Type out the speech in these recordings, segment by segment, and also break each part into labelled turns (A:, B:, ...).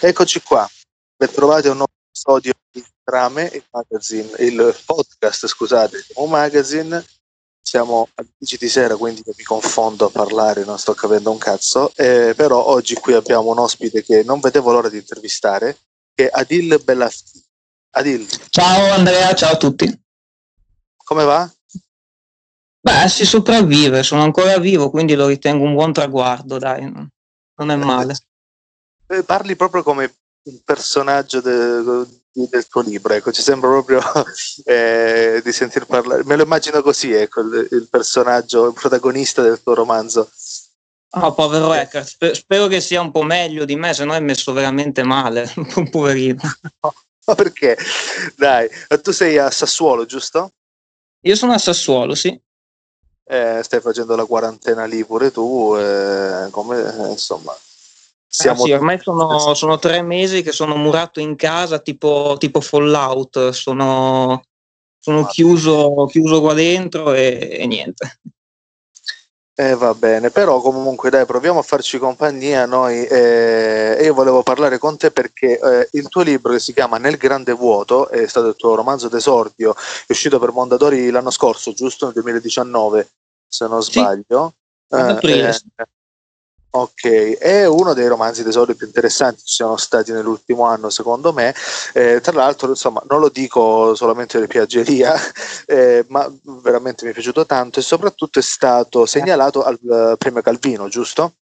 A: Eccoci qua, ben trovati a un nuovo episodio di Trame, il magazine, il podcast, scusate, un magazine. Siamo alle 10 di sera, quindi mi confondo a parlare, non sto capendo un cazzo. Eh, però oggi qui abbiamo un ospite che non vedevo l'ora di intervistare, che è Adil Bellafti. Adil.
B: Ciao Andrea, ciao a tutti.
A: Come va?
B: Beh, si sopravvive, sono ancora vivo, quindi lo ritengo un buon traguardo, dai, non è male.
A: Eh, parli proprio come un personaggio de, del tuo libro, ecco, ci sembra proprio eh, di sentir parlare, me lo immagino così, ecco, il, il personaggio, il protagonista del tuo romanzo.
B: Oh, povero Eckhart, Sper- spero che sia un po' meglio di me, se no è messo veramente male, un poverino.
A: ma perché? Dai, tu sei a Sassuolo, giusto?
B: Io sono a Sassuolo, sì.
A: Eh, stai facendo la quarantena lì pure tu, eh, come, eh, insomma,
B: siamo... Ah, sì, ormai sono, sono, tre mesi che sono murato in casa tipo, tipo Fallout, sono, sono ah, chiuso, chiuso, qua dentro e, e niente.
A: Eh, va bene, però comunque dai, proviamo a farci compagnia noi. Eh, io volevo parlare con te perché eh, il tuo libro che si chiama Nel grande vuoto, è stato il tuo romanzo d'esordio, è uscito per Mondadori l'anno scorso, giusto? Nel 2019, se non sbaglio.
B: Sì, aprile.
A: Eh, Ok, è uno dei romanzi d'esordio più interessanti ci sono stati nell'ultimo anno, secondo me. Eh, tra l'altro, insomma, non lo dico solamente per piaggeria, eh, ma veramente mi è piaciuto tanto e soprattutto è stato segnalato al uh, premio Calvino, giusto?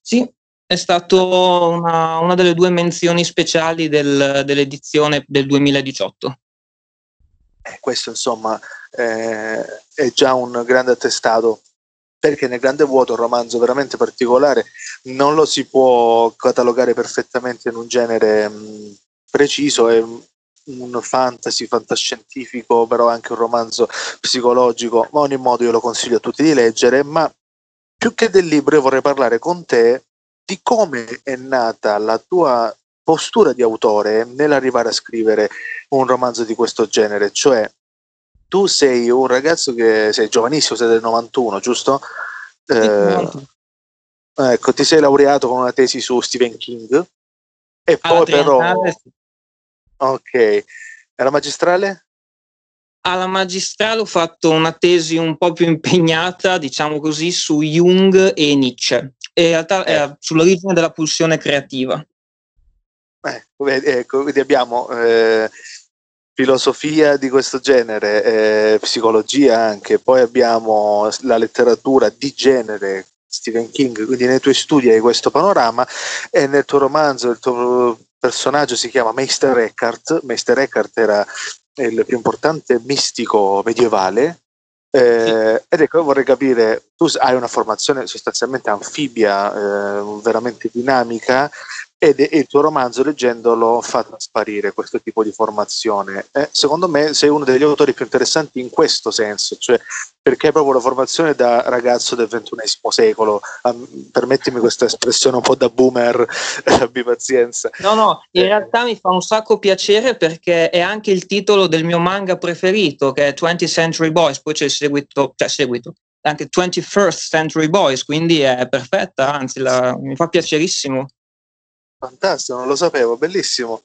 B: Sì, è stato una, una delle due menzioni speciali del, dell'edizione del 2018.
A: Eh, questo, insomma, eh, è già un grande attestato perché nel grande vuoto un romanzo veramente particolare non lo si può catalogare perfettamente in un genere mh, preciso è un fantasy fantascientifico però anche un romanzo psicologico. Ma ogni modo io lo consiglio a tutti di leggere ma più che del libro io vorrei parlare con te di come è nata la tua postura di autore nell'arrivare a scrivere un romanzo di questo genere cioè tu sei un ragazzo che sei giovanissimo, sei del 91, giusto? Eh, ecco, ti sei laureato con una tesi su Stephen King e poi però... Ok, e la magistrale?
B: Alla magistrale ho fatto una tesi un po' più impegnata, diciamo così, su Jung e Nietzsche, e in realtà eh. sull'origine della pulsione creativa.
A: Eh, ecco, quindi abbiamo eh, filosofia di questo genere, eh, psicologia anche, poi abbiamo la letteratura di genere, Stephen King, quindi nei tuoi studi hai questo panorama e nel tuo romanzo il tuo personaggio si chiama Meister Eckhart, Meister Eckhart era il più importante mistico medievale eh, ed ecco, vorrei capire, tu hai una formazione sostanzialmente anfibia, eh, veramente dinamica, ed il tuo romanzo leggendolo fa trasparire questo tipo di formazione. Eh, secondo me sei uno degli autori più interessanti in questo senso, cioè perché è proprio la formazione da ragazzo del ventunesimo secolo, um, permettimi questa espressione un po' da boomer, abbi pazienza.
B: No, no, in realtà mi fa un sacco piacere perché è anche il titolo del mio manga preferito, che è 20th Century Boys, poi c'è il seguito, cioè seguito, anche 21st Century Boys, quindi è perfetta, anzi la, mi fa piacerissimo.
A: Fantastico, non lo sapevo, bellissimo.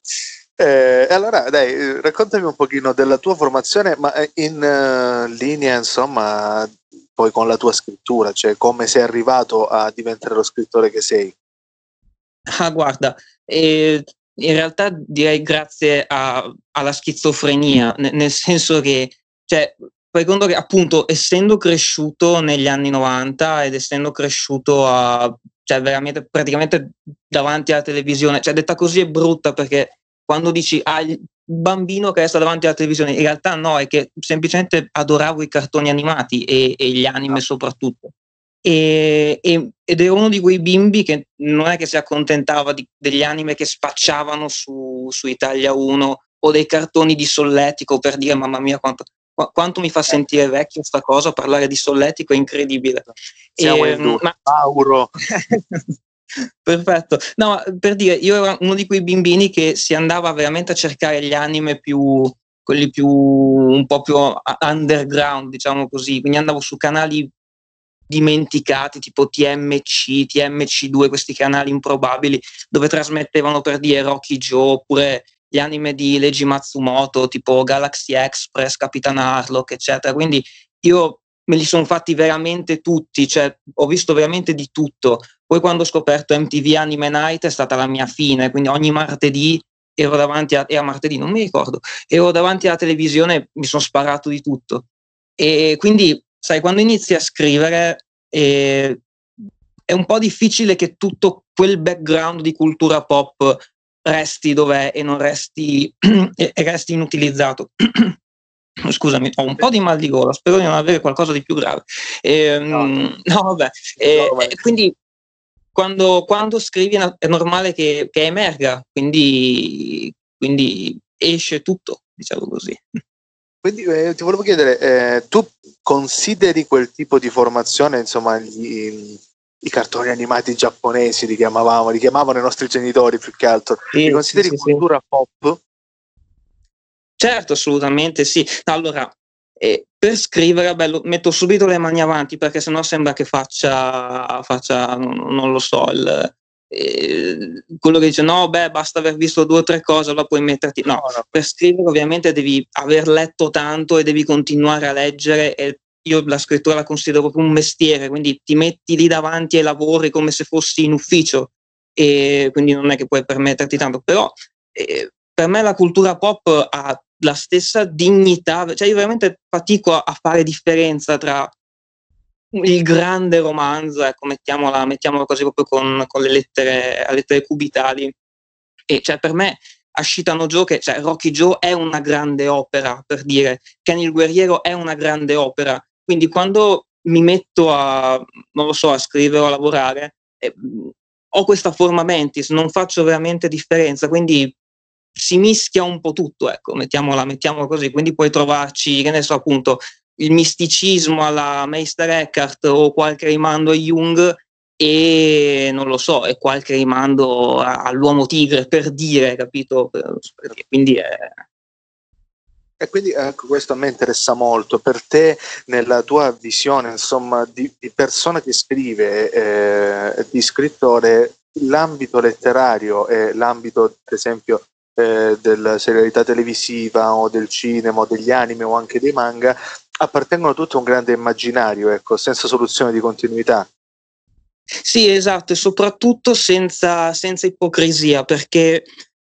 A: Eh, allora, dai, raccontami un pochino della tua formazione, ma in uh, linea, insomma, poi con la tua scrittura, cioè come sei arrivato a diventare lo scrittore che sei.
B: Ah, guarda, eh, in realtà direi grazie a, alla schizofrenia, nel, nel senso che, cioè, fai conto che appunto essendo cresciuto negli anni 90 ed essendo cresciuto a cioè veramente praticamente davanti alla televisione. Cioè, detta così è brutta perché quando dici ah, il bambino che sta davanti alla televisione, in realtà no, è che semplicemente adoravo i cartoni animati e, e gli anime soprattutto. E, e, ed ero uno di quei bimbi che non è che si accontentava di, degli anime che spacciavano su, su Italia 1 o dei cartoni di solletico per dire mamma mia quanto, quanto mi fa sentire vecchio sta cosa, parlare di solletico è incredibile.
A: Siamo e, in ehm, ma... Mauro.
B: Perfetto. No, per dire, io ero uno di quei bambini che si andava veramente a cercare gli anime più, quelli più, un po' più underground, diciamo così, quindi andavo su canali dimenticati tipo TMC, TMC2, questi canali improbabili dove trasmettevano per dire Rocky Joe oppure gli anime di Leiji Matsumoto tipo Galaxy Express, Capitan Harlock, eccetera. Quindi io me li sono fatti veramente tutti, cioè ho visto veramente di tutto. Poi quando ho scoperto MTV Anime Night è stata la mia fine, quindi ogni martedì ero davanti a, era martedì, non mi ricordo, ero davanti alla televisione e mi sono sparato di tutto. E quindi, sai, quando inizi a scrivere eh, è un po' difficile che tutto quel background di cultura pop resti dov'è e non resti, e resti inutilizzato. Scusami, ho un po' di mal di gola, spero di non avere qualcosa di più grave. Eh, no. no. vabbè. Eh, no, quindi quando, quando, scrivi è normale che, che emerga, quindi, quindi, esce tutto, diciamo così.
A: Quindi eh, ti volevo chiedere, eh, tu consideri quel tipo di formazione, insomma, gli, i cartoni animati giapponesi li chiamavamo, li chiamavano i nostri genitori più che altro, sì, li consideri sì, cultura sì. pop?
B: Certo, assolutamente sì. Allora, eh, per scrivere, bello, metto subito le mani avanti perché sennò sembra che faccia, faccia non, non lo so, il, eh, quello che dice no, beh, basta aver visto due o tre cose, allora puoi metterti. No, no, per scrivere ovviamente devi aver letto tanto e devi continuare a leggere e io la scrittura la considero proprio un mestiere, quindi ti metti lì davanti e lavori come se fossi in ufficio e quindi non è che puoi permetterti tanto, però eh, per me la cultura pop ha la stessa dignità, cioè io veramente fatico a, fare differenza tra il grande romanzo, ecco, mettiamola, mettiamola così proprio con, con le lettere, le lettere cubitali. E cioè per me Ashitano Joe, che, cioè Rocky Joe è una grande opera, per dire, Kenny il guerriero è una grande opera. Quindi quando mi metto a, non lo so, a scrivere o a lavorare, eh, ho questa forma mentis, non faccio veramente differenza, quindi si mischia un po' tutto, ecco, mettiamola, mettiamola così, quindi puoi trovarci, che ne so, appunto, il misticismo alla Meister Eckhart o qualche rimando a Jung e non lo so, e qualche rimando all'uomo tigre per dire, capito? Quindi è...
A: E quindi ecco, questo a me interessa molto. Per te, nella tua visione, insomma, di, di persona che scrive, eh, di scrittore, l'ambito letterario e l'ambito, per esempio, eh, della serialità televisiva o del cinema o degli anime o anche dei manga appartengono tutti a un grande immaginario, ecco, senza soluzione di continuità.
B: Sì, esatto, e soprattutto senza, senza ipocrisia, perché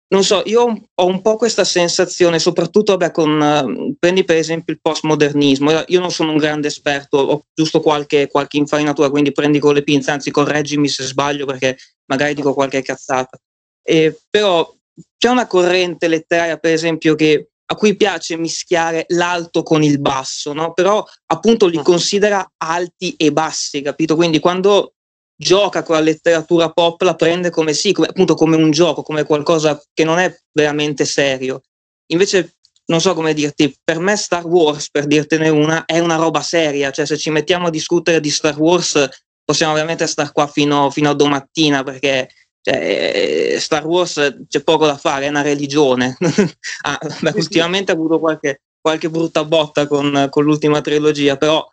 B: non so, io ho un po' questa sensazione, soprattutto vabbè, con, uh, prendi per esempio il postmodernismo, io non sono un grande esperto, ho giusto qualche, qualche infarinatura, quindi prendi con le pinze, anzi correggimi se sbaglio perché magari dico qualche cazzata. Eh, però c'è una corrente letteraria, per esempio, che, a cui piace mischiare l'alto con il basso, no? però appunto li mm. considera alti e bassi, capito? Quindi quando gioca con la letteratura pop la prende come sì, come, appunto come un gioco, come qualcosa che non è veramente serio. Invece, non so come dirti, per me Star Wars, per dirtene una, è una roba seria, cioè se ci mettiamo a discutere di Star Wars possiamo veramente stare qua fino, fino a domattina perché cioè, eh, Star Wars c'è poco da fare, è una religione. ah, beh, ultimamente ha avuto qualche, qualche brutta botta con, con, l'ultima trilogia, però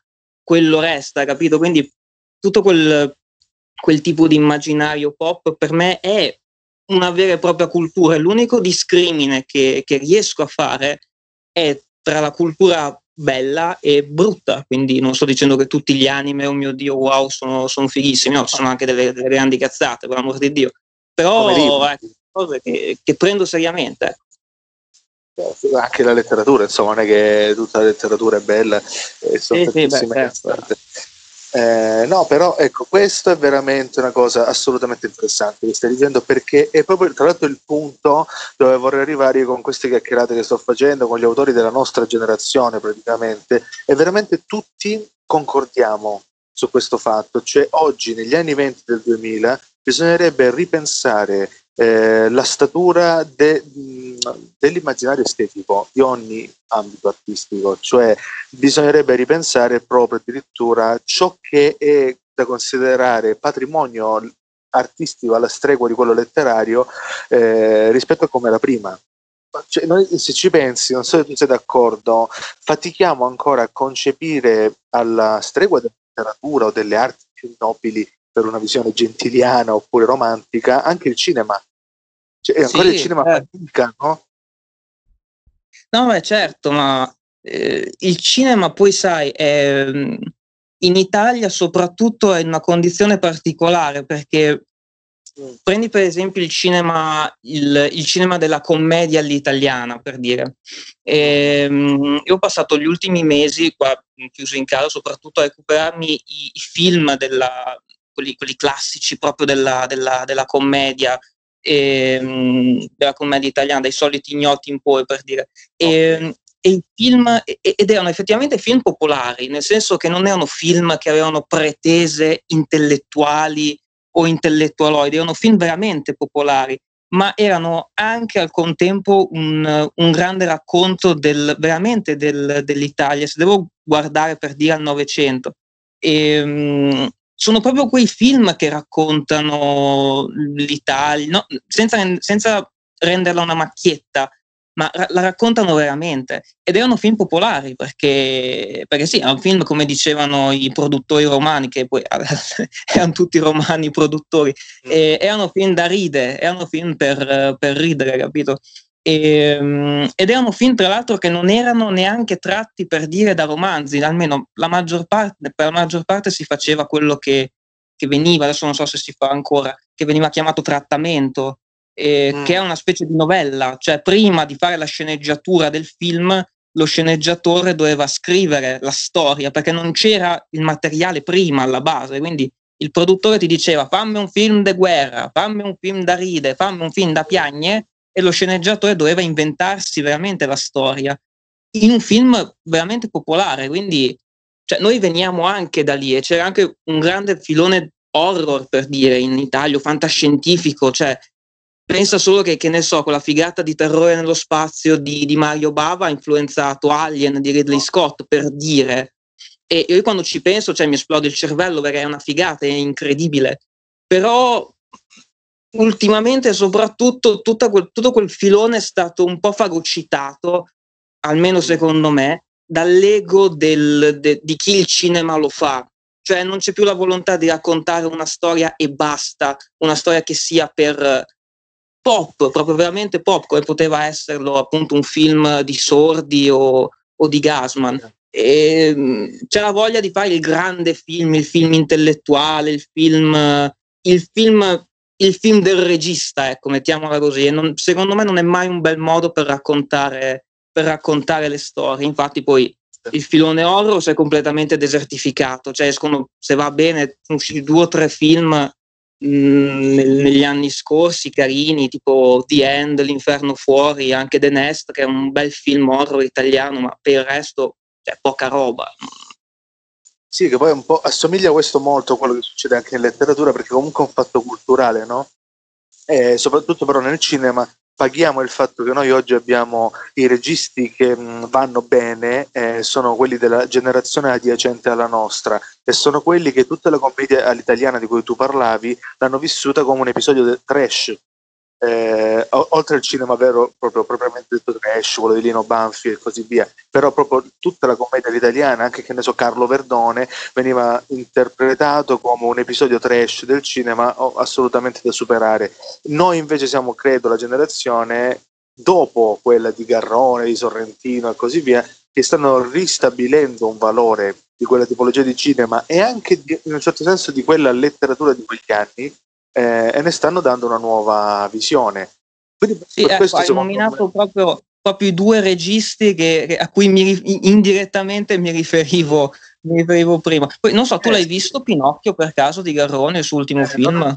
B: quello resta, capito? Quindi tutto quel, quel tipo di immaginario pop per me è una vera e propria cultura. L'unico discrimine che, che riesco a fare è tra la cultura bella e brutta. Quindi non sto dicendo che tutti gli anime, oh mio dio, wow, sono, sono fighissimi, no, ci sono anche delle, delle grandi cazzate, per amor di Dio però ecco, cose che, che, prendo seriamente. Ecco.
A: Anche la letteratura, insomma, non è che tutta la letteratura è bella e sono sì, sì, beh, eh, no, però ecco, questo è veramente una cosa assolutamente interessante che stai dicendo perché è proprio tra l'altro il punto dove vorrei arrivare con queste chiacchierate che sto facendo con gli autori della nostra generazione praticamente. E veramente tutti concordiamo su questo fatto, cioè oggi negli anni 20 del 2000 bisognerebbe ripensare eh, la statura de, dell'immaginario estetico di ogni ambito artistico, cioè bisognerebbe ripensare proprio addirittura ciò che è da considerare patrimonio artistico alla stregua di quello letterario eh, rispetto a come era prima. Cioè, noi, se ci pensi, non so se tu sei d'accordo, fatichiamo ancora a concepire alla stregua della letteratura o delle arti più nobili per una visione gentiliana oppure romantica anche il cinema. Cioè, ancora sì, il cinema fatica, no?
B: No, beh, certo, ma eh, il cinema poi sai, è, in Italia soprattutto è in una condizione particolare perché prendi per esempio il cinema, il, il cinema della commedia all'italiana, per dire. E, um, io ho passato gli ultimi mesi qua chiuso in casa soprattutto a recuperarmi i, i film della, quelli, quelli, classici proprio della, della, della commedia, e, um, della commedia italiana, dai soliti ignoti in poi per dire. E, e i film, ed erano effettivamente film popolari, nel senso che non erano film che avevano pretese intellettuali o intellettualoidi, erano film veramente popolari, ma erano anche al contempo un, un grande racconto del, veramente del, dell'Italia, se devo guardare per dire al Novecento. Sono proprio quei film che raccontano l'Italia, no? senza, senza renderla una macchietta, ma la raccontano veramente. Ed erano film popolari perché, perché sì, erano film come dicevano i produttori romani, che poi erano tutti romani produttori, mm. e erano film da ridere, erano film per, per ridere, capito? E, um, ed erano film tra l'altro che non erano neanche tratti per dire da romanzi, almeno la maggior parte, per la maggior parte si faceva quello che, che veniva, adesso non so se si fa ancora, che veniva chiamato trattamento, eh, mm. che è una specie di novella, cioè prima di fare la sceneggiatura del film lo sceneggiatore doveva scrivere la storia perché non c'era il materiale prima alla base, quindi il produttore ti diceva fammi un film di guerra, fammi un film da ride, fammi un film da piagne e lo sceneggiatore doveva inventarsi veramente la storia in un film veramente popolare, quindi cioè, noi veniamo anche da lì e c'era anche un grande filone horror per dire in Italia, fantascientifico, cioè Pensa solo che, che ne so, quella figata di terrore nello spazio di, di Mario Bava ha influenzato Alien di Ridley Scott, per dire. E io quando ci penso, cioè, mi esplode il cervello perché è una figata, è incredibile. Però ultimamente, soprattutto, quel, tutto quel filone è stato un po' fagocitato, almeno secondo me, dall'ego del, de, di chi il cinema lo fa. Cioè non c'è più la volontà di raccontare una storia e basta, una storia che sia per pop, proprio veramente pop, come poteva esserlo appunto un film di Sordi o, o di Gasman. E, mm, c'era voglia di fare il grande film, il film intellettuale, il film, il film, il film del regista, ecco, mettiamola così. E non, secondo me non è mai un bel modo per raccontare, per raccontare le storie. Infatti poi il filone horror si è completamente desertificato, cioè escono, se va bene, usciti due o tre film Mm, negli anni scorsi carini, tipo The End, L'Inferno Fuori, anche The Nest, che è un bel film horror italiano, ma per il resto c'è poca roba.
A: Sì, che poi un po' assomiglia questo molto a quello che succede anche in letteratura, perché comunque è un fatto culturale, no? E soprattutto però nel cinema paghiamo il fatto che noi oggi abbiamo i registi che mh, vanno bene, eh, sono quelli della generazione adiacente alla nostra e sono quelli che tutta la commedia all'italiana di cui tu parlavi l'hanno vissuta come un episodio del trash eh, oltre al cinema vero, proprio propriamente detto trash, quello di Lino Banfi e così via, però proprio tutta la commedia italiana, anche che ne so, Carlo Verdone, veniva interpretato come un episodio trash del cinema assolutamente da superare. Noi invece siamo, credo, la generazione dopo quella di Garrone, di Sorrentino e così via, che stanno ristabilendo un valore di quella tipologia di cinema e anche di, in un certo senso di quella letteratura di quegli anni eh, e ne stanno dando una nuova visione.
B: Quindi, sì, ecco, hai nominato me... proprio, proprio, i due registi che, a cui mi, indirettamente mi riferivo, mi riferivo prima. Poi non so, tu eh, l'hai visto Pinocchio per caso di Garrone, il suo ultimo eh, film? Non...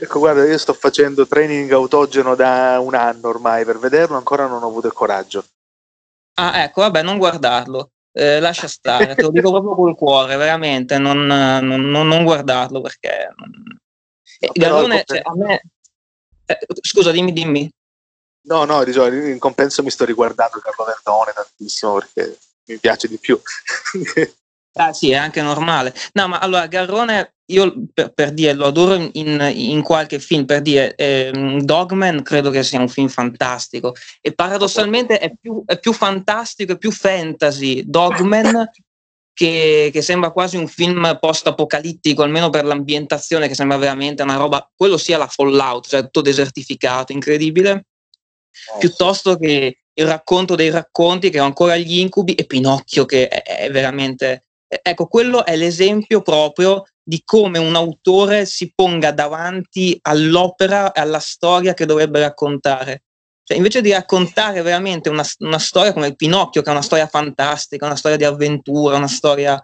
A: Ecco, guarda, io sto facendo training autogeno da un anno ormai per vederlo, ancora non ho avuto il coraggio.
B: Ah, ecco, vabbè, non guardarlo. Eh, lascia stare, te lo dico proprio col cuore, veramente, non, non, non guardarlo perché No, Garrone, cioè, a me... Eh, scusa, dimmi, dimmi.
A: No, no, diciamo, in compenso mi sto riguardando Carlo Verdone tantissimo perché mi piace di più.
B: ah sì, è anche normale. No, ma allora Garrone io per, per, dire lo adoro in, in, qualche film, per dire eh, Dogman credo che sia un film fantastico e paradossalmente è più, è più fantastico e più fantasy Dogman che, che, sembra quasi un film post-apocalittico, almeno per l'ambientazione, che sembra veramente una roba, quello sia la Fallout, cioè tutto desertificato, incredibile, oh, piuttosto che il racconto dei racconti che ho ancora gli incubi e Pinocchio che è, è veramente... Ecco, quello è l'esempio proprio di come un autore si ponga davanti all'opera e alla storia che dovrebbe raccontare. Cioè, invece di raccontare veramente una, una, storia come il Pinocchio, che è una storia fantastica, una storia di avventura, una storia,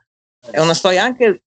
B: è una storia anche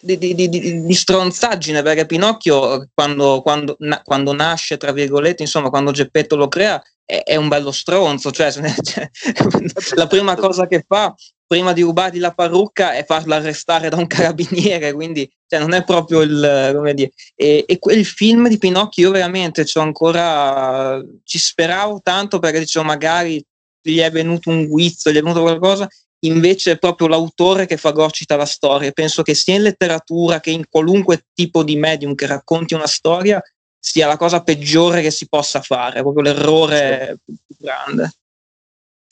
B: di, di, di, di stronzaggine, perché Pinocchio quando, quando, na, quando, nasce, tra virgolette, insomma, quando Geppetto lo crea, è, è un bello stronzo, cioè, cioè la prima cosa che fa prima di rubargli la parrucca è farlo arrestare da un carabiniere, quindi cioè, non è proprio il come dire. E, e quel film di Pinocchio io veramente c'ho ancora ci speravo tanto perché dicevo magari gli è venuto un guizzo, gli è venuto qualcosa, invece è proprio l'autore che fagocita la storia. Penso che sia in letteratura che in qualunque tipo di medium che racconti una storia sia la cosa peggiore che si possa fare, proprio l'errore sì. più grande.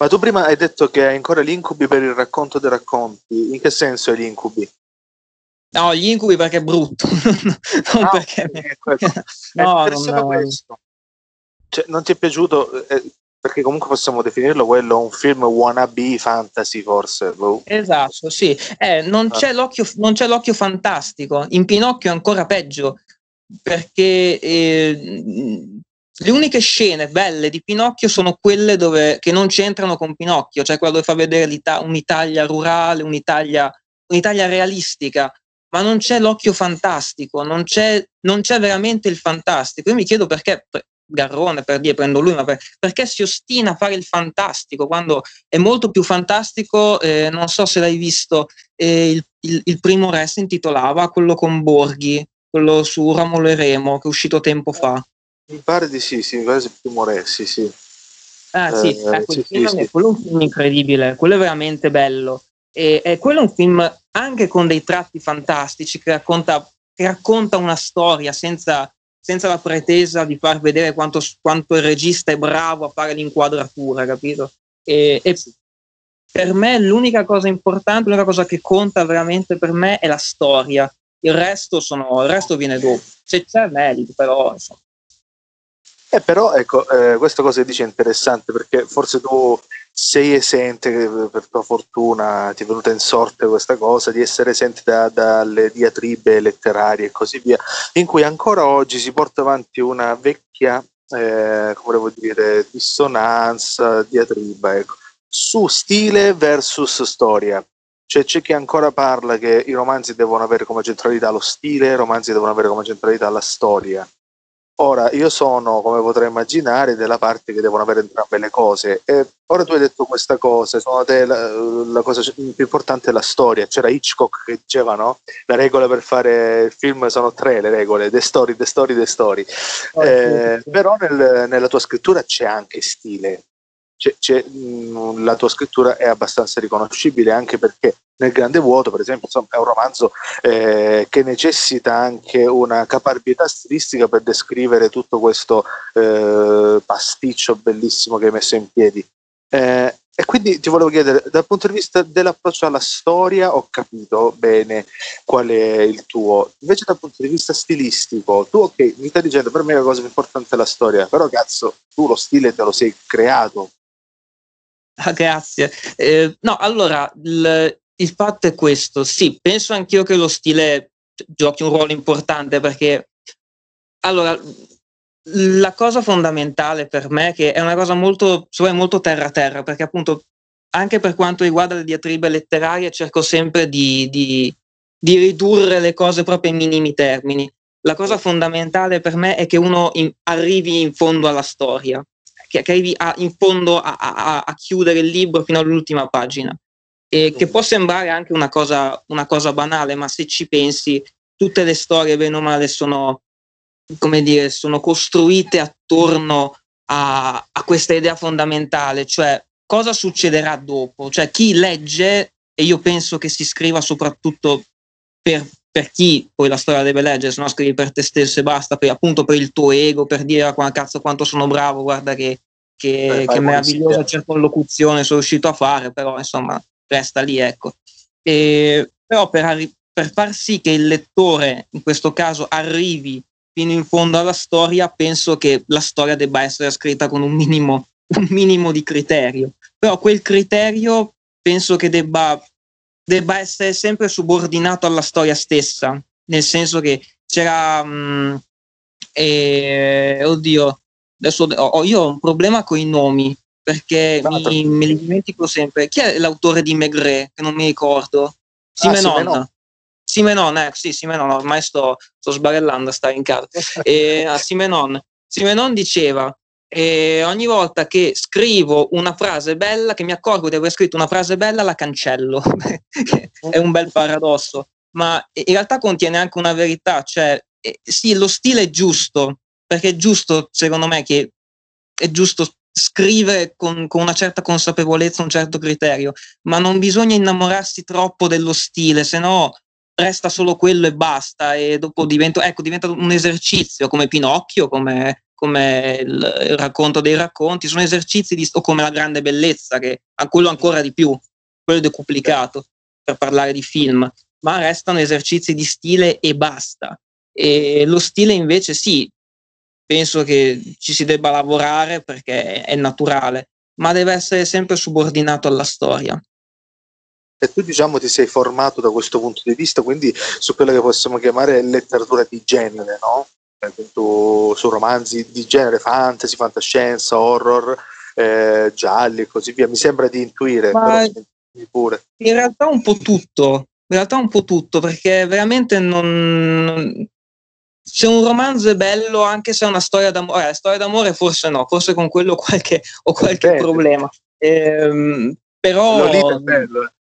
A: Ma tu prima hai detto che hai ancora gli incubi per il racconto dei racconti. In che senso hai gli incubi?
B: No, gli incubi perché è brutto. non ah, perché...
A: no, non, no. Cioè, non ti è piaciuto? Eh, perché comunque possiamo definirlo quello un film wannabe fantasy forse. Boh.
B: Esatto, sì. Eh, non, ah. c'è non, c'è l'occhio, fantastico. In Pinocchio è ancora peggio perché eh, le uniche scene belle di Pinocchio sono quelle dove, che non c'entrano con Pinocchio, cioè quella dove fa vedere un'Italia rurale, un'Italia, un'Italia realistica, ma non c'è l'occhio fantastico, non c'è, non c'è veramente il fantastico. Io mi chiedo perché Garrone, per dire, prendo lui, ma per, perché si ostina a fare il fantastico quando è molto più fantastico, eh, non so se l'hai visto, eh, il, il, il, primo re si intitolava quello con Borghi, quello su Romolo e Remo, che è uscito tempo fa.
A: Mi pare di sì, sì, mi pare sia più Moressi, sì.
B: Ah sì, eh, ecco, sì, film, sì, quello è un film incredibile, quello è veramente bello. E, e, quello è un film anche con dei tratti fantastici che racconta, che racconta una storia senza, senza, la pretesa di far vedere quanto, quanto, il regista è bravo a fare l'inquadratura, capito? E, e per me l'unica cosa importante, l'unica cosa che conta veramente per me è la storia. Il resto, sono, il resto viene dopo. Se c'è meglio, però insomma.
A: Eh, però ecco, eh, questa cosa che dice è interessante perché forse tu sei esente, per tua fortuna ti è venuta in sorte questa cosa, di essere esente da, dalle diatribe letterarie e così via, in cui ancora oggi si porta avanti una vecchia, eh, come devo dire, dissonanza, diatriba, ecco, su stile versus storia. Cioè c'è chi ancora parla che i romanzi devono avere come centralità lo stile, i romanzi devono avere come centralità la storia Ora, io sono, come potrai immaginare, della parte che devono avere entrambe le cose. E ora tu hai detto questa cosa, secondo te la, la cosa più importante è la storia. C'era Hitchcock che diceva, no? La regola per fare il film sono tre le regole, the story, the story, the story. Oh, eh, sì. Però nel, nella tua scrittura c'è anche stile, c'è, c'è, mh, la tua scrittura è abbastanza riconoscibile anche perché nel Grande Vuoto, per esempio, insomma, è un romanzo eh, che necessita anche una caparbietà stilistica per descrivere tutto questo eh, pasticcio bellissimo che hai messo in piedi. Eh, e quindi ti volevo chiedere, dal punto di vista dell'approccio alla storia, ho capito bene qual è il tuo. Invece, dal punto di vista stilistico, tu, ok, mi stai dicendo per me la cosa più importante è la storia, però cazzo, tu lo stile te lo sei creato.
B: Ah, grazie. Eh, no, allora, il, il fatto è questo, sì, penso anch'io che lo stile giochi un ruolo importante perché allora la cosa fondamentale per me che è una cosa molto, molto terra terra perché appunto anche per quanto riguarda le diatribe letterarie cerco sempre di, di, di ridurre le cose proprio ai minimi termini. La cosa fondamentale per me è che uno in, arrivi in fondo alla storia, che, che arrivi a, in fondo a, a, a chiudere il libro fino all'ultima pagina e che può sembrare anche una cosa, una cosa banale, ma se ci pensi, tutte le storie, bene o male, sono, come dire, sono costruite attorno a, a questa idea fondamentale, cioè cosa succederà dopo, cioè chi legge, e io penso che si scriva soprattutto per, per chi poi la storia deve leggere, se no scrivi per te stesso e basta, per, appunto per il tuo ego, per dire a ah, cazzo quanto sono bravo, guarda che, che, che meravigliosa circonlocuzione sono riuscito a fare, però insomma resta lì, ecco. E, però per, per far sì che il lettore, in questo caso, arrivi fino in fondo alla storia, penso che la storia debba essere scritta con un minimo, un minimo di criterio. Però quel criterio penso che debba, debba essere sempre subordinato alla storia stessa, nel senso che c'era... Mh, mm, eh, oddio, adesso ho, io ho un problema con i nomi perché mi, me li dimentico sempre. Chi è l'autore di Maigret? Che non mi ricordo. Simenon. Ah, Simenon, eh, sì, Simenon, ormai sto, sto sbarellando a stare in casa. e, a Simenon. Simenon diceva, e ogni volta che scrivo una frase bella, che mi accorgo di aver scritto una frase bella, la cancello. è un bel paradosso, ma in realtà contiene anche una verità, cioè sì, lo stile è giusto, perché è giusto, secondo me, che è giusto scrivere con, con, una certa consapevolezza, un certo criterio, ma non bisogna innamorarsi troppo dello stile, se no resta solo quello e basta e dopo diventa, ecco, diventa un esercizio come Pinocchio, come, come il, il, racconto dei racconti, sono esercizi di, o come la grande bellezza, che a quello ancora di più, quello decuplicato per parlare di film, ma restano esercizi di stile e basta. E lo stile invece sì, penso che ci si debba lavorare perché è naturale, ma deve essere sempre subordinato alla storia.
A: E tu diciamo ti sei formato da questo punto di vista, quindi su quella che possiamo chiamare letteratura di genere, no? Tu, su romanzi di genere, fantasy, fantascienza, horror, eh, gialli e così via. Mi sembra di intuire.
B: In realtà un po' tutto, in realtà un po' tutto, perché veramente non, se un romanzo è bello, anche se è una storia d'amore, eh, storia d'amore forse no, forse con quello qualche, ho qualche Bene. problema. Ehm, però... Lolita è bello. Eh.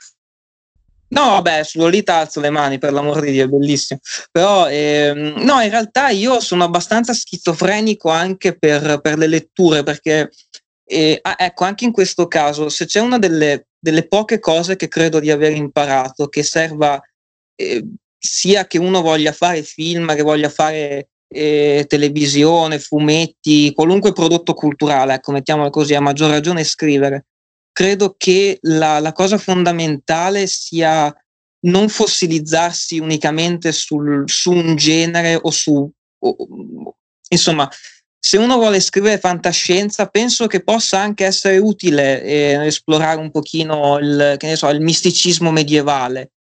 B: No, vabbè, su Lolita alzo le mani, per l'amor di Dio, è bellissimo. Però, ehm, no, in realtà io sono abbastanza schizofrenico anche per, per le letture, perché, eh, ecco, anche in questo caso, se c'è una delle, delle, poche cose che credo di aver imparato, che serva eh, sia che uno voglia fare film, che voglia fare eh, televisione, fumetti, qualunque prodotto culturale, ecco, mettiamolo così, a maggior ragione scrivere. Credo che la, la cosa fondamentale sia non fossilizzarsi unicamente sul, su un genere o su... O, insomma, se uno vuole scrivere fantascienza, penso che possa anche essere utile eh, esplorare un pochino il, so, il misticismo medievale,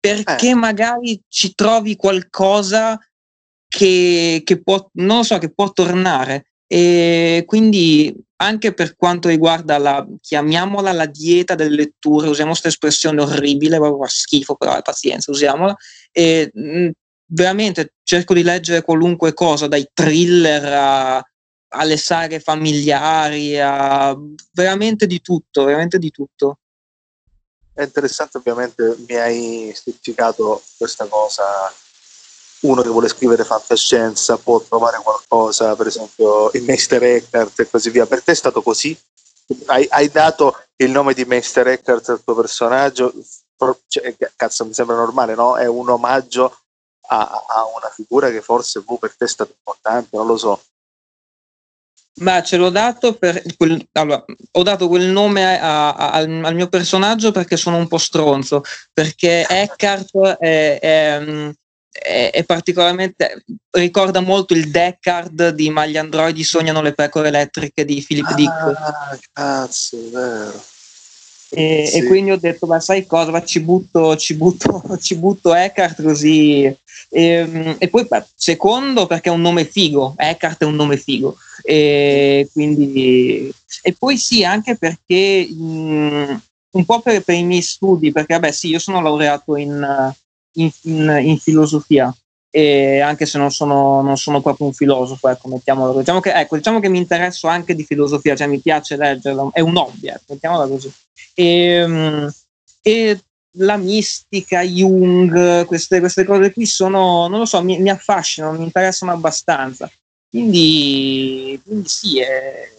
B: perché eh. magari ci trovi qualcosa che, che, può, non so, che può tornare. E quindi anche per quanto riguarda la, chiamiamola la dieta delle letture, usiamo questa espressione orribile, proprio a schifo, però pazienza, usiamola. E, mh, veramente cerco di leggere qualunque cosa, dai thriller a, alle saghe familiari, a veramente di tutto, veramente di tutto
A: è interessante ovviamente mi hai stuzzicato questa cosa uno che vuole scrivere fantascienza può trovare qualcosa per esempio il Meister Eckhart e così via per te è stato così? hai, hai dato il nome di Meister Eckhart al tuo personaggio cioè, cazzo mi sembra normale no? è un omaggio a, a una figura che forse boh, per te è stata importante non lo so
B: ma ce l'ho dato per quel, allora, ho dato quel nome a, a, al, al, mio personaggio perché sono un po' stronzo, perché Eckhart è, è, è, è particolarmente ricorda molto il Deckard di Ma gli androidi sognano le pecore elettriche di Philip ah, Dick.
A: Cazzo, è vero.
B: E, sì. e, quindi ho detto, ma sai cosa, ci butto, ci butto, ci butto Eckhart così. E, ehm, e poi beh, secondo perché è un nome figo, Eckhart è un nome figo. E, quindi, e poi sì, anche perché mh, un po' per, per, i miei studi, perché vabbè sì, io sono laureato in, in, in, in filosofia, e anche se non sono, non sono proprio un filosofo, ecco, mettiamolo, diciamo che, ecco, diciamo che mi interesso anche di filosofia, cioè mi piace leggerla, è un hobby, ecco, mettiamola così. E, ehm, e la mistica, Jung, queste, queste, cose qui sono, non lo so, mi, mi affascinano, mi interessano abbastanza. Quindi, quindi sì, è...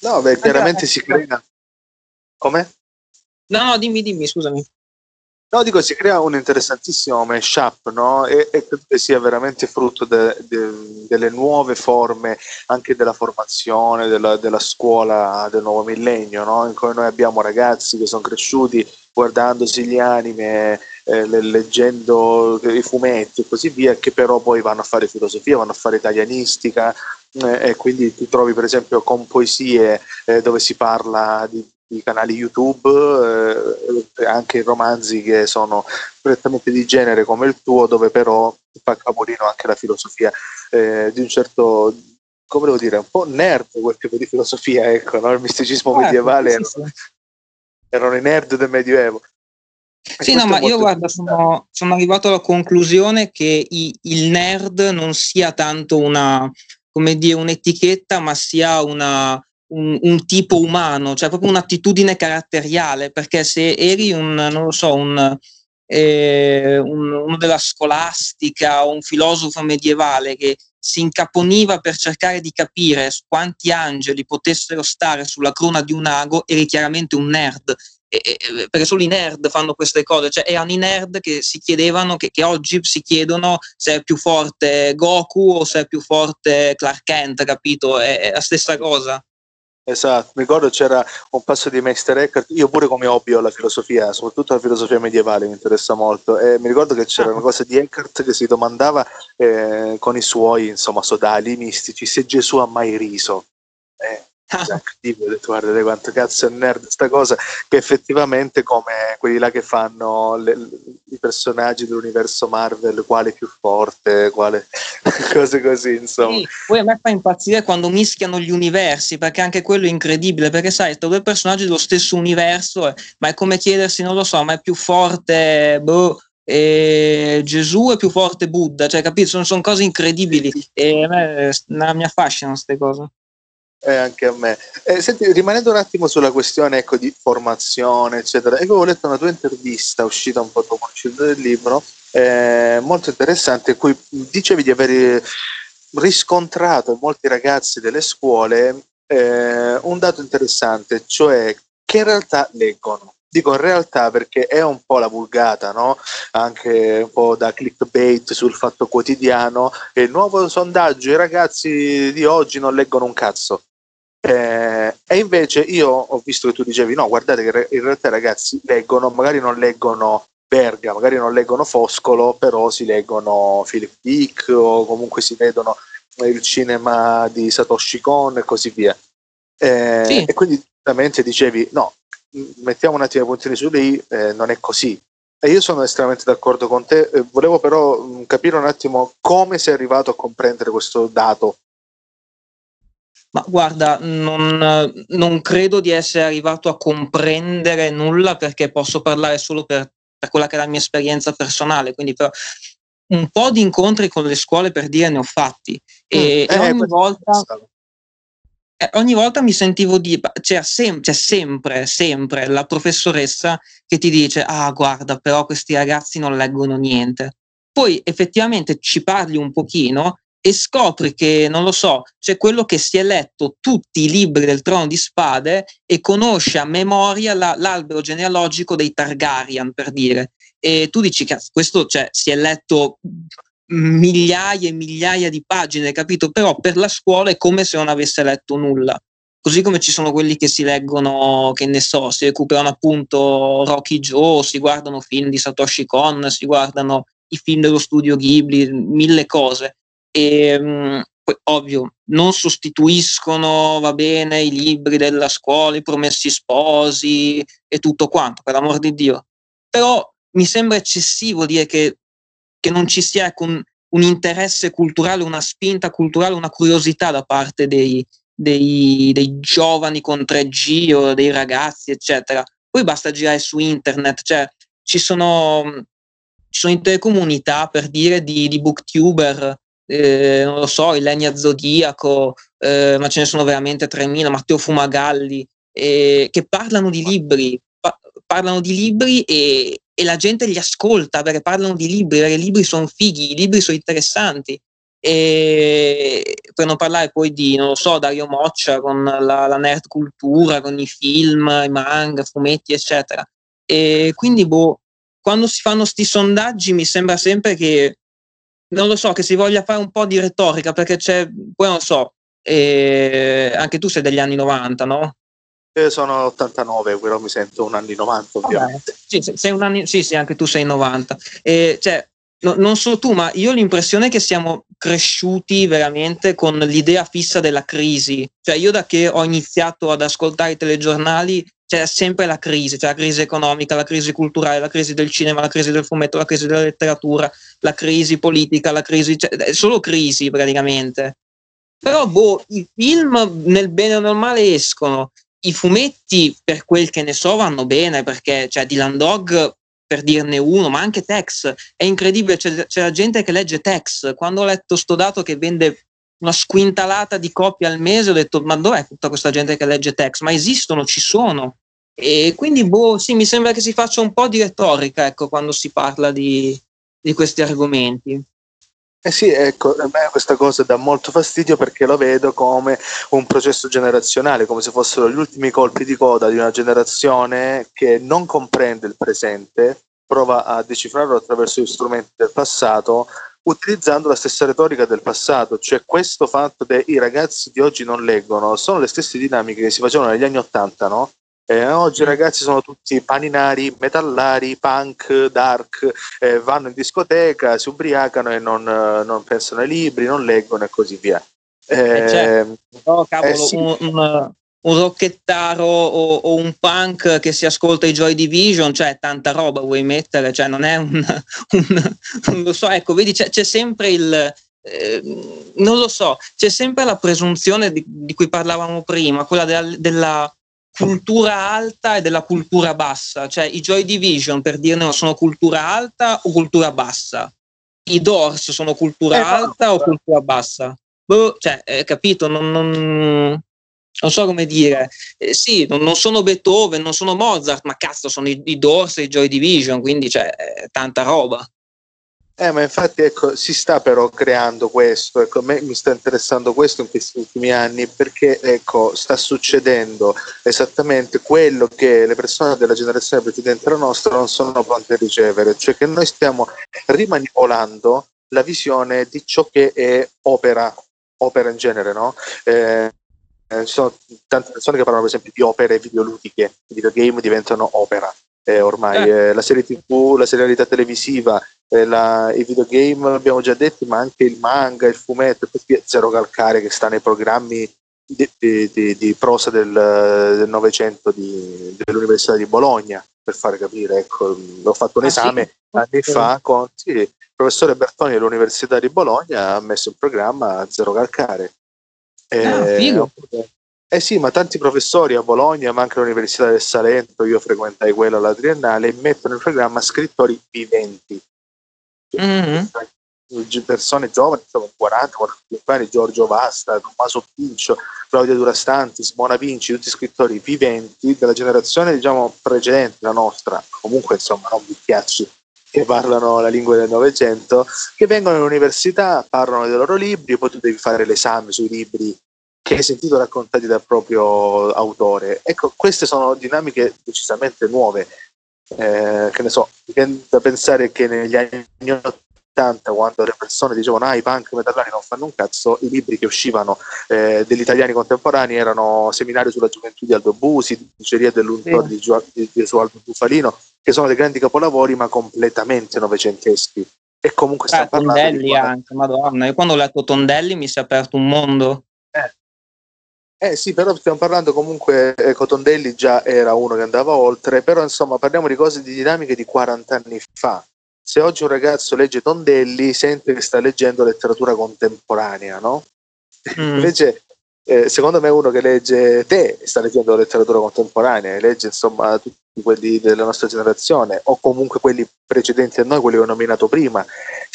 A: No, beh, chiaramente si crea... Come?
B: No, no, dimmi, dimmi, scusami.
A: No, dico, si crea un interessantissimo mashup, no? E, e credo che sia veramente frutto de, de, delle nuove forme anche della formazione, della, della scuola del nuovo millennio, no? In cui noi abbiamo ragazzi che sono cresciuti guardandosi gli anime, eh, leggendo i fumetti e così via, che però poi vanno a fare filosofia, vanno a fare italianistica, eh, e quindi ti trovi per esempio con poesie eh, dove si parla di i canali YouTube, eh, anche romanzi che sono prettamente di genere come il tuo, dove però fa capolino anche la filosofia eh, di un certo, come devo dire, un po' nerd quel tipo di filosofia, ecco, no? il misticismo eh, medievale sì, sì. Erano, i nerd del Medioevo.
B: sì, no, ma io guarda, sono, sono, arrivato alla conclusione che i, il nerd non sia tanto una, come dire, un'etichetta, ma sia una, un, un, tipo umano, cioè proprio un'attitudine caratteriale, perché se eri un, non lo so, un, eh, un, uno della scolastica o un filosofo medievale che si incaponiva per cercare di capire quanti angeli potessero stare sulla crona di un ago, eri chiaramente un nerd. E, e, perché solo i nerd fanno queste cose, cioè erano i nerd che si chiedevano, che, che, oggi si chiedono se è più forte Goku o se è più forte Clark Kent, capito? È, è la stessa cosa.
A: Esatto, mi ricordo c'era un passo di Meister Eckhart, io pure come hobby ho la filosofia, soprattutto la filosofia medievale mi interessa molto e mi ricordo che c'era una cosa di Eckhart che si domandava eh, con i suoi insomma sodali mistici se Gesù ha mai riso. Eh, cattivo, ho detto guarda quanto cazzo è nerd sta cosa che effettivamente come quelli là che fanno le, i personaggi dell'universo Marvel quale più forte quale cose così insomma sì,
B: poi a me fa impazzire quando mischiano gli universi perché anche quello è incredibile perché sai due personaggi dello stesso universo ma è come chiedersi non lo so ma è più forte boh e Gesù è più forte Buddha, cioè capito? Sono, sono cose incredibili e a me, a mi affascinano queste cose.
A: Eh, anche a me. Eh, senti, rimanendo un attimo sulla questione ecco, di formazione, eccetera, ecco, ho letto una tua intervista uscita un po' dopo l'uscita del libro, eh, molto interessante, in cui dicevi di aver riscontrato in molti ragazzi delle scuole eh, un dato interessante, cioè che in realtà leggono. Dico in realtà perché è un po' la vulgata, no? anche un po' da clickbait sul fatto quotidiano. Il nuovo sondaggio: i ragazzi di oggi non leggono un cazzo. Eh, e invece io ho visto che tu dicevi: no, guardate che in realtà i ragazzi leggono, magari non leggono Verga, magari non leggono Foscolo, però si leggono Philip Dick o comunque si vedono il cinema di Satoshi Kon e così via. Eh, sì. E quindi giustamente dicevi: no, mettiamo un attimo i puntini su lì, eh, non è così. E io sono estremamente d'accordo con te, eh, volevo però mh, capire un attimo come sei arrivato a comprendere questo dato.
B: Ma guarda, non, non credo di essere arrivato a comprendere nulla perché posso parlare solo per, per quella che è la mia esperienza personale, quindi però un po' di incontri con le scuole per dire ne ho fatti e, mm, e ogni volta eh, ogni volta mi sentivo di c'è, sem- c'è sempre, sempre la professoressa che ti dice: Ah, guarda, però questi ragazzi non leggono niente. Poi effettivamente ci parli un pochino e scopri che, non lo so, c'è quello che si è letto tutti i libri del trono di spade e conosce a memoria la, l'albero genealogico dei Targaryen, per dire. E tu dici, che questo cioè, si è letto migliaia e migliaia di pagine, capito? Però per la scuola è come se non avesse letto nulla. Così come ci sono quelli che si leggono, che ne so, si recuperano appunto Rocky Joe, si guardano film di Satoshi Kon, si guardano i film dello studio Ghibli, mille cose. E, mh, poi, ovvio, non sostituiscono, va bene, i libri della scuola, i promessi sposi e tutto quanto, per l'amor di Dio. Però mi sembra eccessivo dire che che non ci sia un, un interesse culturale, una spinta culturale, una curiosità da parte dei, dei, dei, giovani con 3G o dei ragazzi, eccetera. Poi basta girare su internet, cioè ci sono, ci sono intere comunità per dire di, di booktuber, eh, non lo so, il Legna Zodiaco, eh, ma ce ne sono veramente 3.000, Matteo Fumagalli, eh, che parlano di libri, pa- parlano di libri e, e la gente li ascolta perché parlano di libri, perché i libri sono fighi, i libri sono interessanti. E per non parlare poi di, non lo so, Dario Moccia con la, la nerd cultura, con i film, i manga, fumetti, eccetera. E quindi, boh, quando si fanno sti sondaggi mi sembra sempre che, non lo so, che si voglia fare un po' di retorica, perché c'è, poi non so, eh, anche tu sei degli anni 90, no?
A: Io sono 89, però mi sento un anni 90 ovviamente.
B: Sì, sei un anni, sì, sì, anche tu sei 90. E, cioè, no, non so tu, ma io ho l'impressione che siamo cresciuti veramente con l'idea fissa della crisi. Cioè, io da che ho iniziato ad ascoltare i telegiornali c'è sempre la crisi, c'è la crisi economica, la crisi culturale, la crisi del cinema, la crisi del fumetto, la crisi della letteratura, la crisi politica, la crisi, cioè, è solo crisi praticamente. Però, boh, i film nel bene o nel male escono. I fumetti, per quel che ne so, vanno bene perché, cioè, Dylan Dog per dirne uno, ma anche Tex. È incredibile, c'è, c'è la gente che legge Tex. Quando ho letto sto dato che vende una squintalata di copie al mese, ho detto, ma dov'è tutta questa gente che legge Tex? Ma esistono, ci sono. E quindi, boh, sì, mi sembra che si faccia un po' di retorica, ecco, quando si parla di, di questi argomenti.
A: Eh sì, ecco, a me questa cosa dà molto fastidio perché lo vedo come un processo generazionale, come se fossero gli ultimi colpi di coda di una generazione che non comprende il presente, prova a decifrarlo attraverso gli strumenti del passato, utilizzando la stessa retorica del passato, cioè questo fatto che i ragazzi di oggi non leggono, sono le stesse dinamiche che si facevano negli anni Ottanta, no? Eh, oggi i ragazzi sono tutti paninari, metallari, punk, dark, eh, vanno in discoteca, si ubriacano e non, non, pensano ai libri, non leggono e così via.
B: Eh, certo. oh, cavolo, sì. un, un, un, rocchettaro o, o, un punk che si ascolta i Joy Division, cioè tanta roba vuoi mettere, cioè non è un, non lo so, ecco, vedi c'è, c'è sempre il... Eh, non lo so, c'è sempre la presunzione di, di cui parlavamo prima, quella della, della cultura alta e della cultura bassa, cioè i Joy Division per dirne sono cultura alta o cultura bassa, i Doors sono cultura eh, alta o cultura bassa, boh, cioè, eh, capito, non, non, non, so come dire, eh, sì, non, non, sono Beethoven, non sono Mozart, ma cazzo sono i, i Doors e i Joy Division, quindi c'è cioè, tanta roba.
A: Eh, ma infatti ecco, si sta però creando questo, ecco, a me mi sta interessando questo in questi ultimi anni perché ecco, sta succedendo esattamente quello che le persone della generazione precedente alla nostra non sono pronte a ricevere, cioè che noi stiamo rimanipolando la visione di ciò che è opera, opera in genere, no? Eh, eh, ci sono tante persone che parlano per esempio di opere videoludiche, i videogame diventano opera. Eh, ormai eh. la serie tv, la serialità televisiva, eh, la, i videogame l'abbiamo già detto, ma anche il manga, il fumetto, Zero Calcare che sta nei programmi di, di, di, di prosa del Novecento dell'Università di Bologna, per fare capire. Ecco, ho fatto un ah, esame sì? anni fa con sì, il professore Bertoni dell'Università di Bologna, ha messo in programma Zero Calcare.
B: Ah, eh,
A: sì, ma tanti professori a Bologna, ma anche all'Università del Salento, io frequentai quella alla triennale, mettono in programma scrittori viventi mm-hmm. persone giovani, insomma, 40, 45 anni, Giorgio Vasta, Tommaso Pincio, Claudia Durastanti, Simona Vinci, tutti scrittori viventi della generazione diciamo precedente, la nostra, comunque insomma non vecchiacci che parlano la lingua del Novecento, che vengono all'università, parlano dei loro libri, poi tu devi fare l'esame sui libri che hai sentito raccontati dal proprio autore. Ecco, queste sono dinamiche decisamente nuove eh, che ne so, viene da pensare che negli anni 80 quando le persone dicevano ah i punk metallani non fanno un cazzo, i libri che uscivano eh, degli italiani contemporanei erano Seminario sulla gioventù di Aldo Busi, Diceria dell'Untore sì. di, Gesualdo Bufalino, che sono dei grandi capolavori ma completamente novecenteschi. E comunque stiamo
B: eh, parlando Tondelli di... anche, madonna, io quando ho letto Tondelli mi si è aperto un mondo.
A: Eh, eh sì, però stiamo parlando comunque, ecco, Tondelli già era uno che andava oltre, però insomma parliamo di cose di dinamiche di 40 anni fa. Se oggi un ragazzo legge Tondelli sente che sta leggendo letteratura contemporanea, no? Mm. Invece eh, secondo me uno che legge te sta leggendo letteratura contemporanea, legge insomma tutti quelli della nostra generazione o comunque quelli precedenti a noi, quelli che ho nominato prima,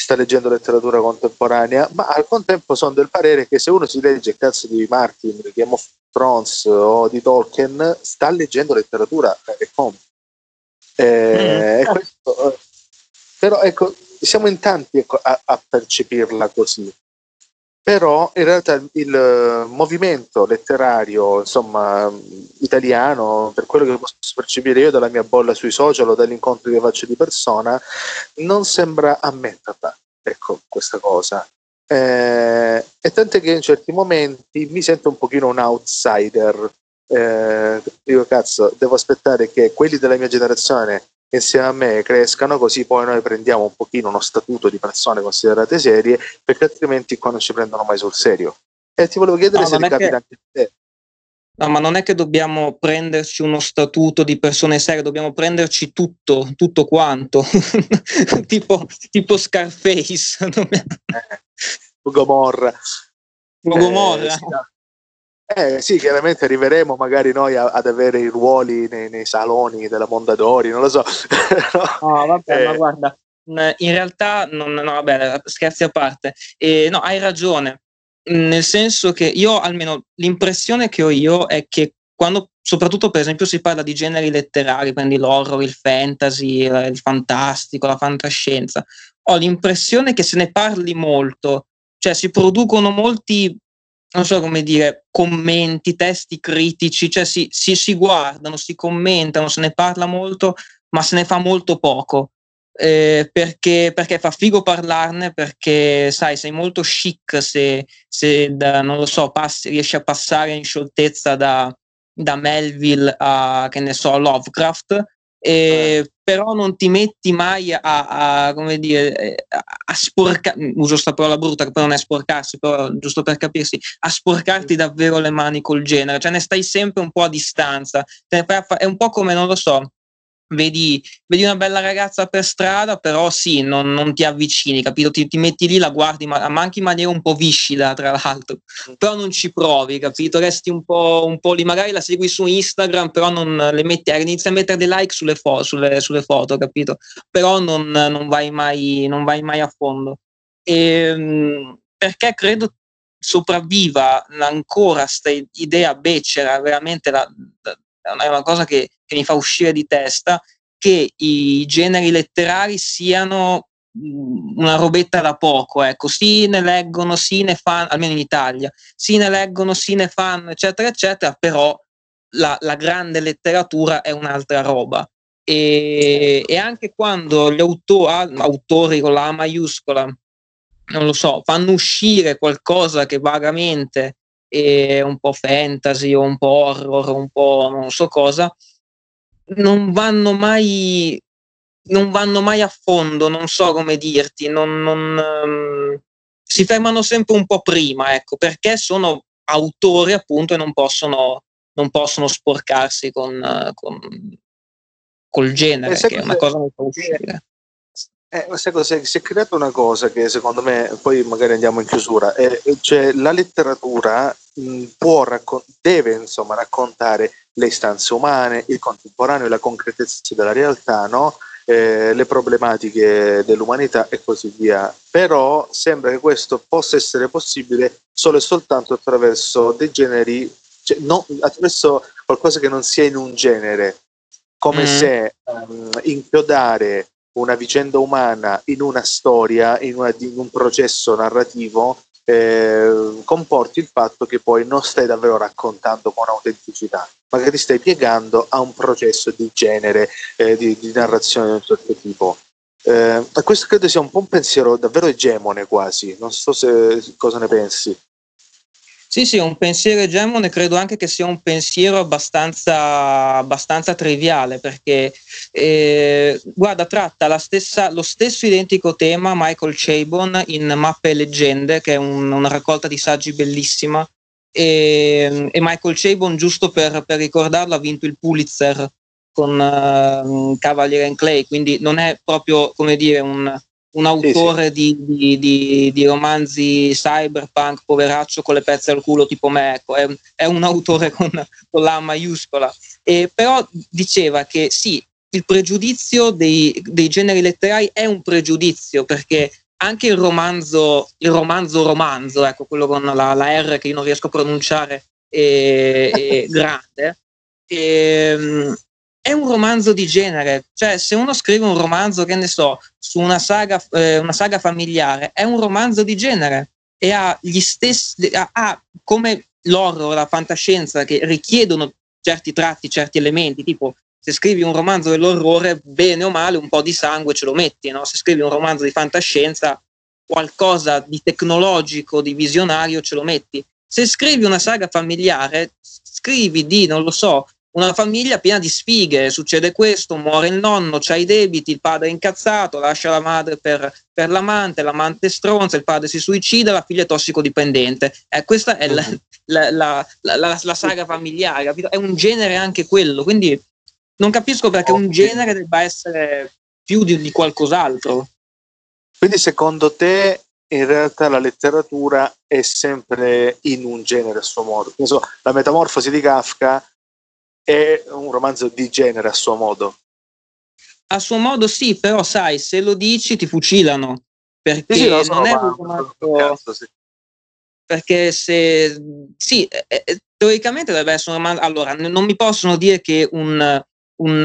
A: sta leggendo letteratura contemporanea, ma al contempo sono del parere che se uno si legge il cazzo di Martin, di Game of Thrones o di Tolkien, sta leggendo letteratura e come. Eh, mm. questo, eh, però ecco, siamo in tanti ecco, a, a percepirla così. Però in realtà il movimento letterario insomma, italiano, per quello che posso percepire io dalla mia bolla sui social o dagli incontri che faccio di persona, non sembra ammetterla, ecco, questa cosa. Eh, e tant'è che in certi momenti mi sento un pochino un outsider. Eh, dico, cazzo, devo aspettare che quelli della mia generazione insieme a me crescano, così poi noi prendiamo un pochino uno statuto di persone considerate serie, perché altrimenti qua non ci prendono mai sul serio. E ti volevo chiedere no, se ricapita che... anche a te.
B: No, ma non è che dobbiamo prenderci uno statuto di persone serie, dobbiamo prenderci tutto, tutto quanto, tipo, tipo Scarface.
A: eh, Gomorra.
B: Gomorra. Eh,
A: eh sì, chiaramente arriveremo magari noi a, ad avere i ruoli nei, nei, saloni della Mondadori, non lo so.
B: no, vabbè, eh. ma guarda, in realtà, non, no, vabbè, scherzi a parte, eh, no, hai ragione, nel senso che io, almeno l'impressione che ho io è che quando, soprattutto per esempio, si parla di generi letterari, prendi l'horror, il fantasy, il fantastico, la fantascienza, ho l'impressione che se ne parli molto, cioè si producono molti non so come dire, commenti, testi critici, cioè si, si, si, guardano, si commentano, se ne parla molto, ma se ne fa molto poco. Eh, perché, perché, fa figo parlarne, perché sai, sei molto chic se, se da, non lo so, passi, riesci a passare in scioltezza da, da Melville a, che ne so, Lovecraft, eh, però non ti metti mai a, a come dire, eh, a sporcare, uso questa parola brutta che però non è sporcarsi, però giusto per capirsi, a sporcarti davvero le mani col genere, cioè ne stai sempre un po' a distanza, è un po' come, non lo so, Vedi, vedi, una bella ragazza per strada, però sì, non, non ti avvicini, capito? Ti, ti, metti lì, la guardi, ma, ma, anche in maniera un po' viscida, tra l'altro. Mm. Però non ci provi, capito? Resti un po', un po' lì, magari la segui su Instagram, però non le metti, eh, inizi a mettere dei like sulle, fo- sulle, sulle foto, capito? Però non, non, vai mai, non vai mai a fondo. E, ehm, perché credo sopravviva ancora questa idea becera, veramente la, è una cosa che, che mi fa uscire di testa, che i generi letterari siano una robetta da poco, ecco, sì ne leggono, sì ne fanno, almeno in Italia, sì ne leggono, sì ne fanno, eccetera, eccetera, però la, la grande letteratura è un'altra roba. E, e anche quando gli autori, autori con la A maiuscola, non lo so, fanno uscire qualcosa che vagamente e un po' fantasy o un po' horror, un po' non so cosa, non vanno mai, non vanno mai a fondo, non so come dirti, non, non, um, si fermano sempre un po' prima, ecco, perché sono autori appunto e non possono, non possono sporcarsi con, con col genere, che è una cosa molto uscire.
A: Eh, si è creata una cosa che secondo me, poi magari andiamo in chiusura, eh, cioè la letteratura mh, può raccon- deve insomma raccontare le istanze umane, il contemporaneo, la concretezza della realtà, no? eh, le problematiche dell'umanità e così via. Però sembra che questo possa essere possibile solo e soltanto attraverso dei generi, cioè, no, attraverso qualcosa che non sia in un genere, come mm. se um, inchiodare una vicenda umana in una storia, in, una, in un processo narrativo, eh, comporti il fatto che poi non stai davvero raccontando con autenticità, ma che ti stai piegando a un processo di genere, eh, di, di, narrazione di un certo tipo. Eh, questo credo sia un po' un pensiero davvero egemone quasi, non so se, cosa ne pensi.
B: Sì, sì, un pensiero egemone credo anche che sia un pensiero abbastanza, abbastanza triviale perché, eh, guarda, tratta stessa, lo stesso identico tema Michael Chabon in Mappe e Leggende, che è un, una raccolta di saggi bellissima, e, e Michael Chabon, giusto per, per, ricordarlo, ha vinto il Pulitzer con uh, Cavalier and Clay, quindi non è proprio, come dire, un, un autore sì, sì. Di, di, di, di, romanzi cyberpunk, poveraccio con le pezze al culo tipo me, ecco, è, è un autore con, con la maiuscola. E, però diceva che sì, il pregiudizio dei, dei, generi letterari è un pregiudizio perché anche il romanzo, il romanzo romanzo, ecco, quello con la, la R che io non riesco a pronunciare, è, è grande. E, ehm, è un romanzo di genere, cioè se uno scrive un romanzo, che ne so, su una saga, eh, una saga familiare, è un romanzo di genere, e ha gli stessi, ha, ha come l'horror, la fantascienza che richiedono certi tratti, certi elementi, tipo se scrivi un romanzo dell'orrore, bene o male, un po' di sangue ce lo metti, no? se scrivi un romanzo di fantascienza, qualcosa di tecnologico, di visionario ce lo metti. Se scrivi una saga familiare, scrivi di, non lo so, una famiglia piena di sfighe, succede questo, muore il nonno, c'ha i debiti, il padre è incazzato, lascia la madre per, per l'amante, l'amante stronza, il padre si suicida, la figlia è tossicodipendente. Eh, questa è la, mhm. la, la, la, saga familiare, capito? È un genere anche quello, quindi non capisco perché un genere debba essere più di, di qualcos'altro.
A: Quindi secondo te in realtà la letteratura è sempre in un genere a suo modo. la metamorfosi di Kafka è un romanzo di genere a suo modo.
B: A suo modo sì, però sai, se lo dici ti fucilano. Perché sì, sì, non è un romanzo... Cazzo, sì. Perché se... Sì, eh, eh, teoricamente dovrebbe essere un romanzo... Allora, non mi possono dire che un, un,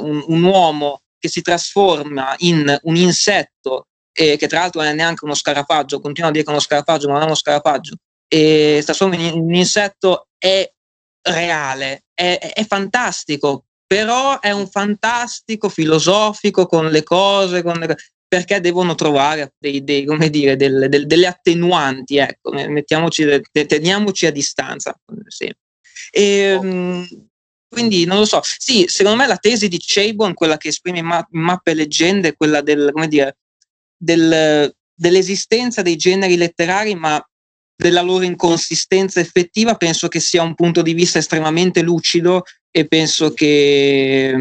B: un, un uomo che si trasforma in un insetto e che tra l'altro non è neanche uno scarafaggio, continua a dire che è uno scarafaggio, ma non è uno scarafaggio, e si trasforma in un insetto è reale, è, è, fantastico, però è un fantastico filosofico con le cose, con le, perché devono trovare dei, dei, dire, del, del, delle attenuanti, ecco, teniamoci a distanza. Sì. E, oh. Quindi non lo so. Sì, secondo me la tesi di Chabon, quella che esprime in, ma- mappe e leggende, quella del, dire, del, dell'esistenza dei generi letterari, ma della loro inconsistenza effettiva, penso che sia un punto di vista estremamente lucido e penso che,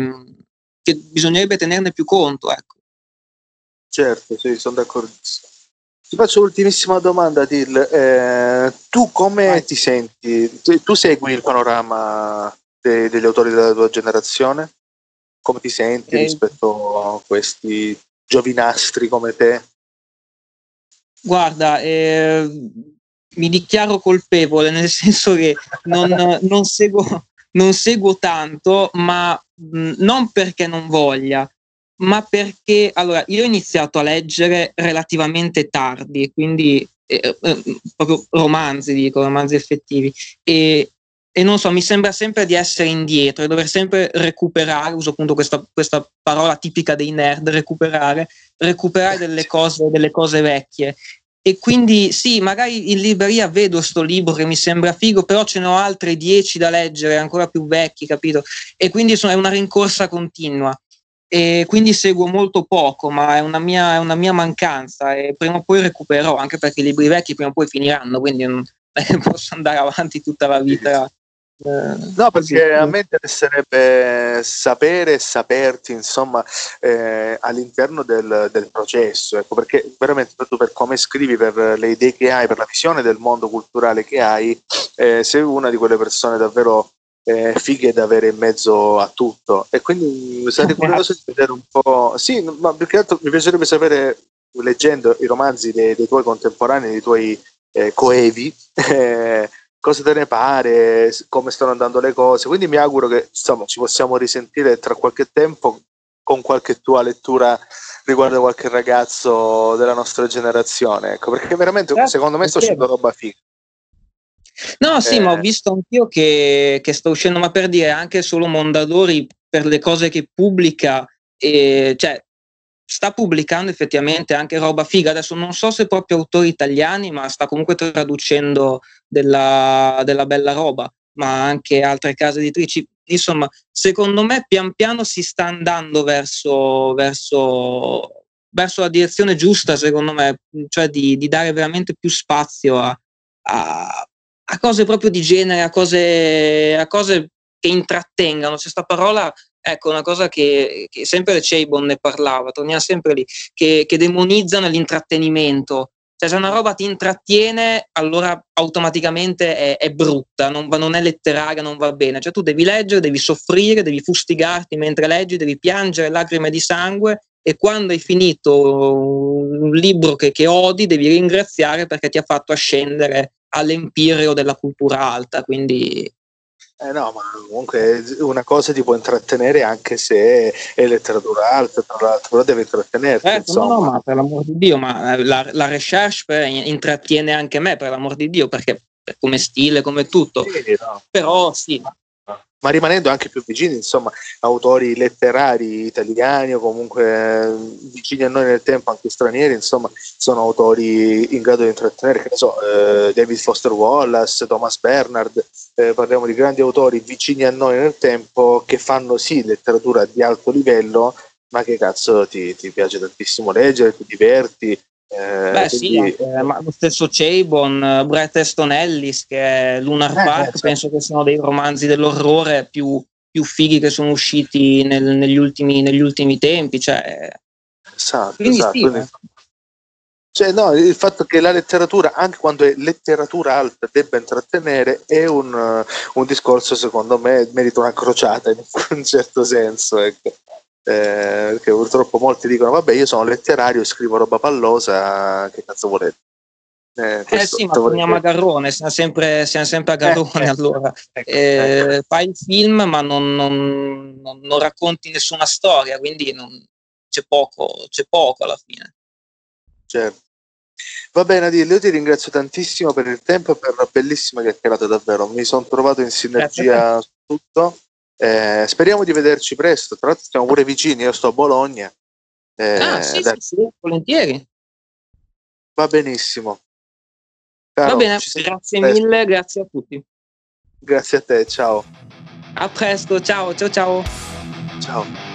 B: che bisognerebbe tenerne più conto. Ecco.
A: Certo, sì, sono d'accordo. Ti faccio l'ultimissima domanda, Till. Eh, tu come Vai. ti senti? Tu, tu, segui il panorama de, degli autori della tua generazione? Come ti senti eh, rispetto a questi giovinastri come te?
B: Guarda, eh, mi dichiaro colpevole, nel senso che non, non, seguo, non seguo, tanto, ma mh, non perché non voglia, ma perché allora io ho iniziato a leggere relativamente tardi, quindi eh, eh, proprio romanzi, dico, romanzi effettivi, e, e non so, mi sembra sempre di essere indietro e dover sempre recuperare, uso appunto questa, questa parola tipica dei nerd, recuperare, recuperare delle cose, delle cose vecchie e quindi sì, magari in libreria vedo sto libro che mi sembra figo, però ce ne ho altri dieci da leggere, ancora più vecchi, capito? E quindi insomma, è una rincorsa continua. E quindi seguo molto poco, ma è una, mia, è una mia mancanza e prima o poi recupererò, anche perché i libri vecchi prima o poi finiranno, quindi non posso andare avanti tutta la vita
A: no, perché a me interesserebbe sapere e saperti, insomma, eh, all'interno del, del, processo, ecco, perché veramente tu per come scrivi, per le idee che hai, per la visione del mondo culturale che hai, eh, sei una di quelle persone davvero eh, fighe da avere in mezzo a tutto. E quindi sarei curioso di vedere un po'... Sì, ma più che altro mi piacerebbe sapere, leggendo i romanzi dei, dei tuoi contemporanei, dei tuoi eh, coevi, eh, cosa te ne pare, come stanno andando le cose. Quindi mi auguro che insomma, ci possiamo risentire tra qualche tempo con qualche tua lettura riguardo qualche ragazzo della nostra generazione. Ecco, perché veramente certo, secondo me sta uscendo roba figa.
B: No, sì, eh. ma ho visto anch'io che, che sta uscendo, ma per dire anche solo Mondadori per le cose che pubblica, e, cioè sta pubblicando effettivamente anche roba figa. Adesso non so se proprio autori italiani, ma sta comunque traducendo della, della bella roba, ma anche altre case editrici. Insomma, secondo me pian piano si sta andando verso, verso, verso la direzione giusta, secondo me, cioè di, di dare veramente più spazio a, a, a, cose proprio di genere, a cose, a cose che intrattengano. C'è questa parola Ecco, una cosa che, che sempre Chabon ne parlava, torniamo sempre lì, che, che demonizzano l'intrattenimento. Cioè, se una roba ti intrattiene, allora automaticamente è, è brutta, non, non, è letteraria, non va bene. Cioè, tu devi leggere, devi soffrire, devi fustigarti mentre leggi, devi piangere lacrime di sangue e quando hai finito un libro che, che odi, devi ringraziare perché ti ha fatto ascendere all'empireo della cultura alta. Quindi
A: Eh no, ma comunque una cosa ti può intrattenere anche se è letteratura alta, tra l'altro, però deve intrattenerti. Eh,
B: no, no, ma per l'amor di Dio, ma la, la recherche intrattiene anche me, per l'amor di Dio, perché come stile, come tutto. Sì, no. Però sì,
A: ma rimanendo anche più vicini, insomma, autori letterari italiani o comunque eh, vicini a noi nel tempo, anche stranieri, insomma, sono autori in grado di intrattenere, che ne so, eh, David Foster Wallace, Thomas Bernard, eh, parliamo di grandi autori vicini a noi nel tempo che fanno sì letteratura di alto livello, ma che cazzo ti, ti piace tantissimo leggere, ti diverti,
B: eh, Beh sì, anche, ma lo stesso Chabon, Bret Easton Ellis che è Lunar eh, Park, certo. penso che siano dei romanzi dell'orrore più, più fighi che sono usciti nel, negli, ultimi, negli, ultimi, tempi. Cioè,
A: esatto, quindi esatto. Sì, quindi, cioè, no, il fatto che la letteratura, anche quando è letteratura alta, debba intrattenere è un, un discorso, secondo me, merita una crociata in un certo senso. Ecco eh, perché purtroppo molti dicono vabbè io sono letterario e scrivo roba pallosa che cazzo volete
B: eh, eh sì, ma torniamo a Garrone, siamo sempre, siamo sempre a Garrone eh, allora. Ecco, eh, ecco. Fai il film ma non, non, non, non, racconti nessuna storia, quindi c'è poco, c'è poco alla fine.
A: Certo. Va bene Adil, io ti ringrazio tantissimo per il tempo e per la bellissima chiacchierata davvero, mi sono trovato in sinergia su tutto eh, speriamo di vederci presto. Tra l'altro, siamo pure vicini. Io sto a Bologna.
B: Eh, ah, sì, sì, sì, volentieri.
A: Va benissimo.
B: Caro, Va bene, grazie mille, grazie a tutti.
A: Grazie a te, ciao.
B: A presto, ciao, ciao, ciao.
A: Ciao.